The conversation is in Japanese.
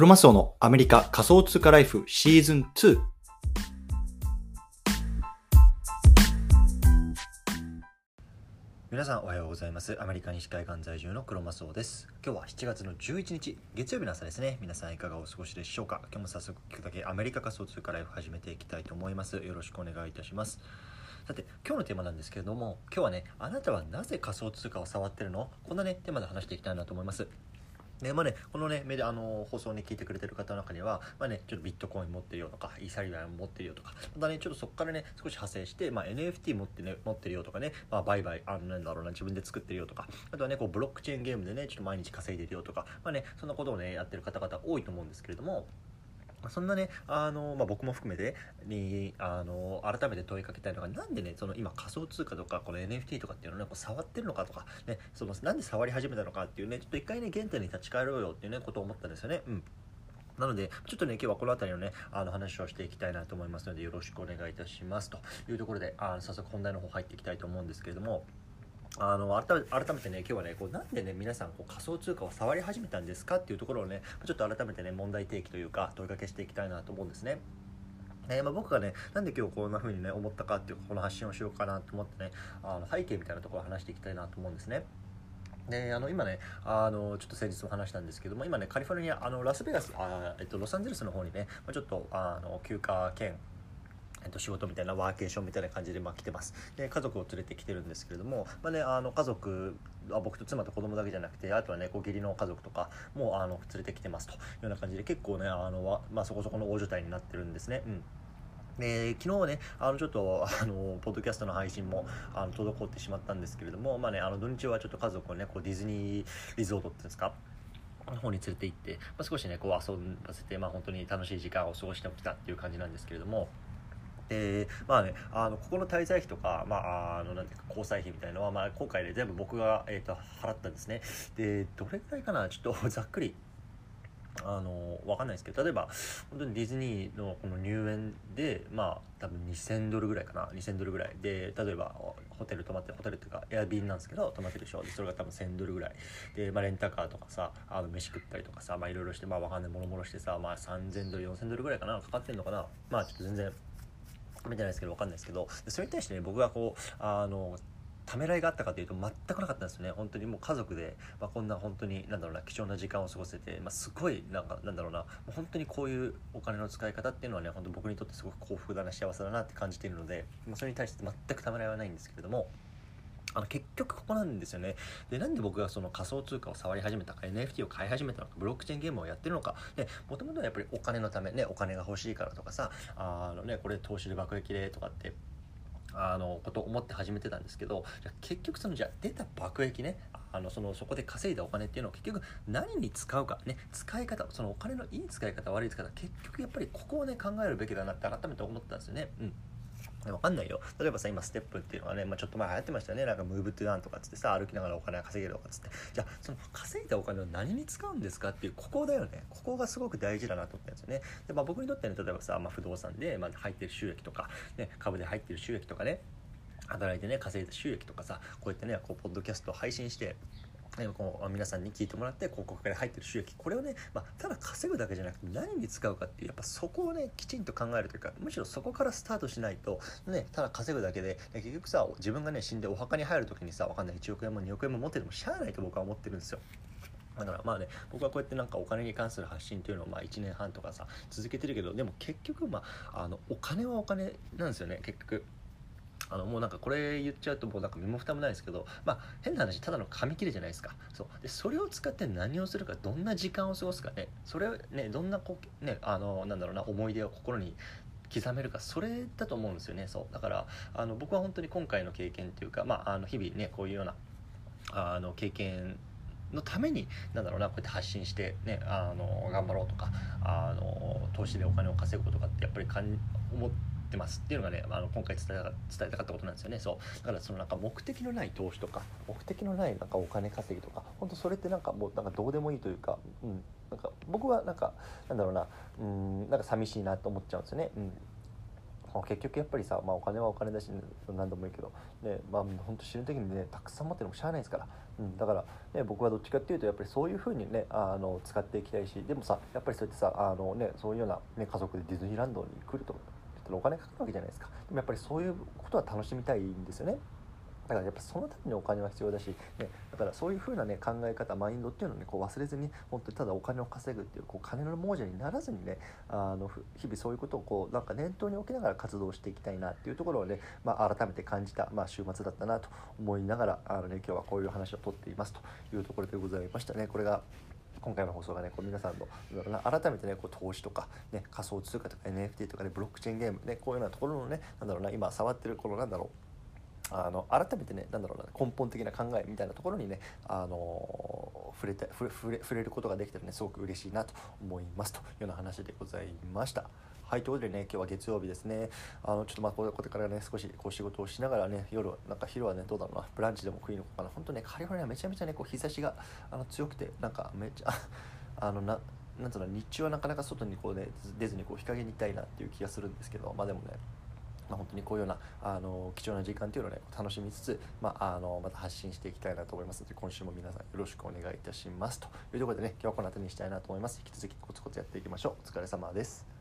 クロマスオのアメリカ仮想通貨ライフシーズン2。皆さんおはようございます。アメリカ西海岸在住のクロマスオです。今日は7月の11日、月曜日の朝ですね。皆さんいかがお過ごしでしょうか？今日も早速聞くだけアメリカ仮想通貨ライフ始めていきたいと思います。よろしくお願いいたします。さて今日のテーマなんですけれども今日はねあなたはなぜ仮想通貨を触ってるの？こんなねテーマで話していきたいなと思いますでまあね、このね、目であの放送ね聞いてくれてる方の中には、まあね、ちょっとビットコイン持ってるよとか、イーサリアム持ってるよとか、またね、ちょっとそこからね、少し派生して、まあ、NFT 持って,、ね、持ってるよとかね、まあ、売買、あの、なんだろうな、自分で作ってるよとか、あとはね、こう、ブロックチェーンゲームでね、ちょっと毎日稼いでるよとか、まあね、そんなことをね、やってる方々多いと思うんですけれども、そんなね、あのまあ、僕も含めてにあの改めて問いかけたいのがなんでねその今仮想通貨とかこの NFT とかっていうのをねこう触ってるのかとか、ね、そのなんで触り始めたのかっていうねちょっと一回ね原点に立ち返ろうよっていうねことを思ったんですよね。うんなので、ちょっとね、今日はこの辺りのね、あの話をしていきたいなと思いますので、よろしくお願いいたしますというところで、あの早速本題の方入っていきたいと思うんですけれども、あの改めてね今日はねこうなんでね皆さんこう仮想通貨を触り始めたんですかっていうところをねちょっと改めてね問題提起というか問いかけしていきたいなと思うんですね。えー、まあ、僕がねなんで今日こんな風にね思ったかっていうこの発信をしようかなと思ってねあの背景みたいなところを話していきたいなと思うんですね。であの今ねあのちょっと先日も話したんですけども今ねカリフォルニアあのラスベガスあ、えっと、ロサンゼルスの方にねちょっとあの休暇兼えっと、仕事みたいなワーケーションみたいな感じで、まあ、来てますで家族を連れてきてるんですけれども、まあね、あの家族は僕と妻と子供だけじゃなくてあとはねこう義理の家族とかもあの連れてきてますというような感じで結構ねあの、まあ、そこそこの大所帯になってるんですね。うんで昨日ねあのちょっとあのポッドキャストの配信もあの滞ってしまったんですけれども、まあね、あの土日はちょっと家族をねこうディズニーリゾートっていうんですか？の方に連れて行って、まあ、少しねこう遊ばせて、まあ、本当に楽しい時間を過ごしてきたっていう感じなんですけれども。でまあねあのここの滞在費とか、まあ、あのなんていうか交際費みたいなのは、まあ、今回で、全部僕が、えーと、払ったんですね。でどれくらいかな？ちょっと ざっくりあの分かんないですけど例えば本当にディズニーのこの入園でまあ多分2000ドルぐらいかな？2000ドルぐらい。で例えばホテル泊まってホテルっていうかエアビーなんですけど泊まってるでしょでそれが多分1000ドルぐらい。で、まあ、レンタカーとかさあの飯食ったりとかさまあいろいろしてまあ分かんないもろもろしてさまあ3000ドル4000ドルぐらいかな？かかってんのかな？まあちょっと全然見てないですけど分かんないですけどそれに対してね僕がこうあのためらいがあったかというと全くなかったんですよね本当にもう家族で、まあ、こんな本当になんだろうな貴重な時間を過ごせて、まあ、すごいなんかなんだろうな本当にこういうお金の使い方っていうのはね本当僕にとってすごく幸福だな幸せだなって感じているので、まあ、それに対して全くためらいはないんですけれども。あの結局ここなんですよね。で、なんで僕がその仮想通貨を触り始めたか、NFT を買い始めたのか、ブロックチェーンゲームをやってるのか、で、もともとはやっぱりお金のため、ね、お金が欲しいからとかさ、あのね、これ投資で爆撃でとかってあのことを思って始めてたんですけどじゃ結局そのじゃ出た爆益ねあのそのそこで稼いだお金っていうのを結局何に使うかね使い方そのお金のいい使い方悪い使い方結局やっぱりここをね考えるべきだなって改めて思ったんですよね。うんわかんないよ。例えばさ、今ステップっていうのはね、まあ、ちょっと前流行ってましたよね。なんかムーブトゥなんとかっつってさ、歩きながらお金稼げるとかっつって。じゃあ、その稼いだお金を何に使うんですかっていう、ここだよね。ここがすごく大事だなと思ったんですよね。で、まあ僕にとってね、例えばさ、まあ、不動産で、まあ、入ってる収益とか、ね、株で入ってる収益とかね、働いてね稼いだ収益とかさこうやってねこうポッドキャストを配信してこう皆さんに聞いてもらって広告から入ってる収益これをね、まあ、ただ稼ぐだけじゃなくて何に使うかっていうやっぱそこをねきちんと考えるというかむしろそこからスタートしないと、ね、ただ稼ぐだけで、結局さ自分がね死んでお墓に入る時にさ分かんない1億円も2億円も持っててもしゃあないと僕は思ってるんですよ。だからまあね僕はこうやってなんかお金に関する発信っていうのをまあ1年半とかさ続けてるけどでも結局まああのお金はお金なんですよね結局。あのもうなんかこれ言っちゃうともうなんか身も蓋もないですけどまあ変な話ただの紙切れじゃないですか。そう。でそれを使って何をするかどんな時間を過ごすかね。それねどんなこねあのなんだろうな思い出を心に刻めるかそれだと思うんですよね。そう。だからあの僕は本当に今回の経験っていうかまああの日々ねこういうようなあの経験のためになんだろうなこうやって発信してねあの頑張ろうとかあの投資でお金を稼ぐことかってやっぱりかん思ってってますっていうのがねあの今回伝え伝えたかったことなんですよね。そう。だからそのなんか目的のない投資とか目的のないなんかお金稼ぎとか本当それってなんかもうなんかどうでもいいというか、うん、なんか僕はなんかなんだろうなうんなんか寂しいなと思っちゃうんですよね。うん。結局やっぱりさ、まあ、お金はお金だし、何度も言うけど、ねまあ、本当死ぬ時にねたくさん持ってるのもしゃあないですから、うん、だから、ね、僕はどっちかっていうとやっぱりそういうふうにねあの使っていきたいしでもさやっぱりそうやってさあの、ね、そういうような、ね、家族でディズニーランドに来るとお金かかるわけじゃないですかでもやっぱりそういうことは楽しみたいんですよねだからやっぱそのためにお金は必要だし、ね、だからそういう風なね考え方マインドっていうのをねこう忘れずに本当にただお金を稼ぐっていうこう金の亡者にならずにねあの日々そういうことをこうなんか念頭に置きながら活動していきたいなっていうところをね、まあ、改めて感じた、まあ、週末だったなと思いながらあの、ね、今日はこういう話をとっていますというところでございましたね。これが今回の放送がねこう皆さんの改めてねこう投資とか、ね、仮想通貨とか NFT とかねブロックチェーンゲームねこういうようなところのねなんだろうな今触ってるこのなんだろうあの改めてねなんだろうな根本的な考えみたいなところにねあの触れて触れ触れることができたらねすごく嬉しいなと思いますというような話でございました。はい、ということでね、今日は月曜日ですね。あの、ちょっとまあ、これからね、少しこう仕事をしながらね、夜、なんか昼はね、どうだろうな、ブランチでも食いに行こうかな。本当ね、カリフォルニアめちゃめちゃね、こう日差しがあの強くて、なんかめっちゃ、あの、な、なんつうの、日中はなかなか外にこうね、出ずにこう日陰にいたいなっていう気がするんですけど、まあでもね、まあ、本当にこういうようなあの貴重な時間というのをね楽しみつつ、まあ、あのまた発信していきたいなと思いますので今週も皆さんよろしくお願いいたします。というところでね今日はこの辺りにしたいなと思います。引き続きコツコツやっていきましょう。お疲れ様です。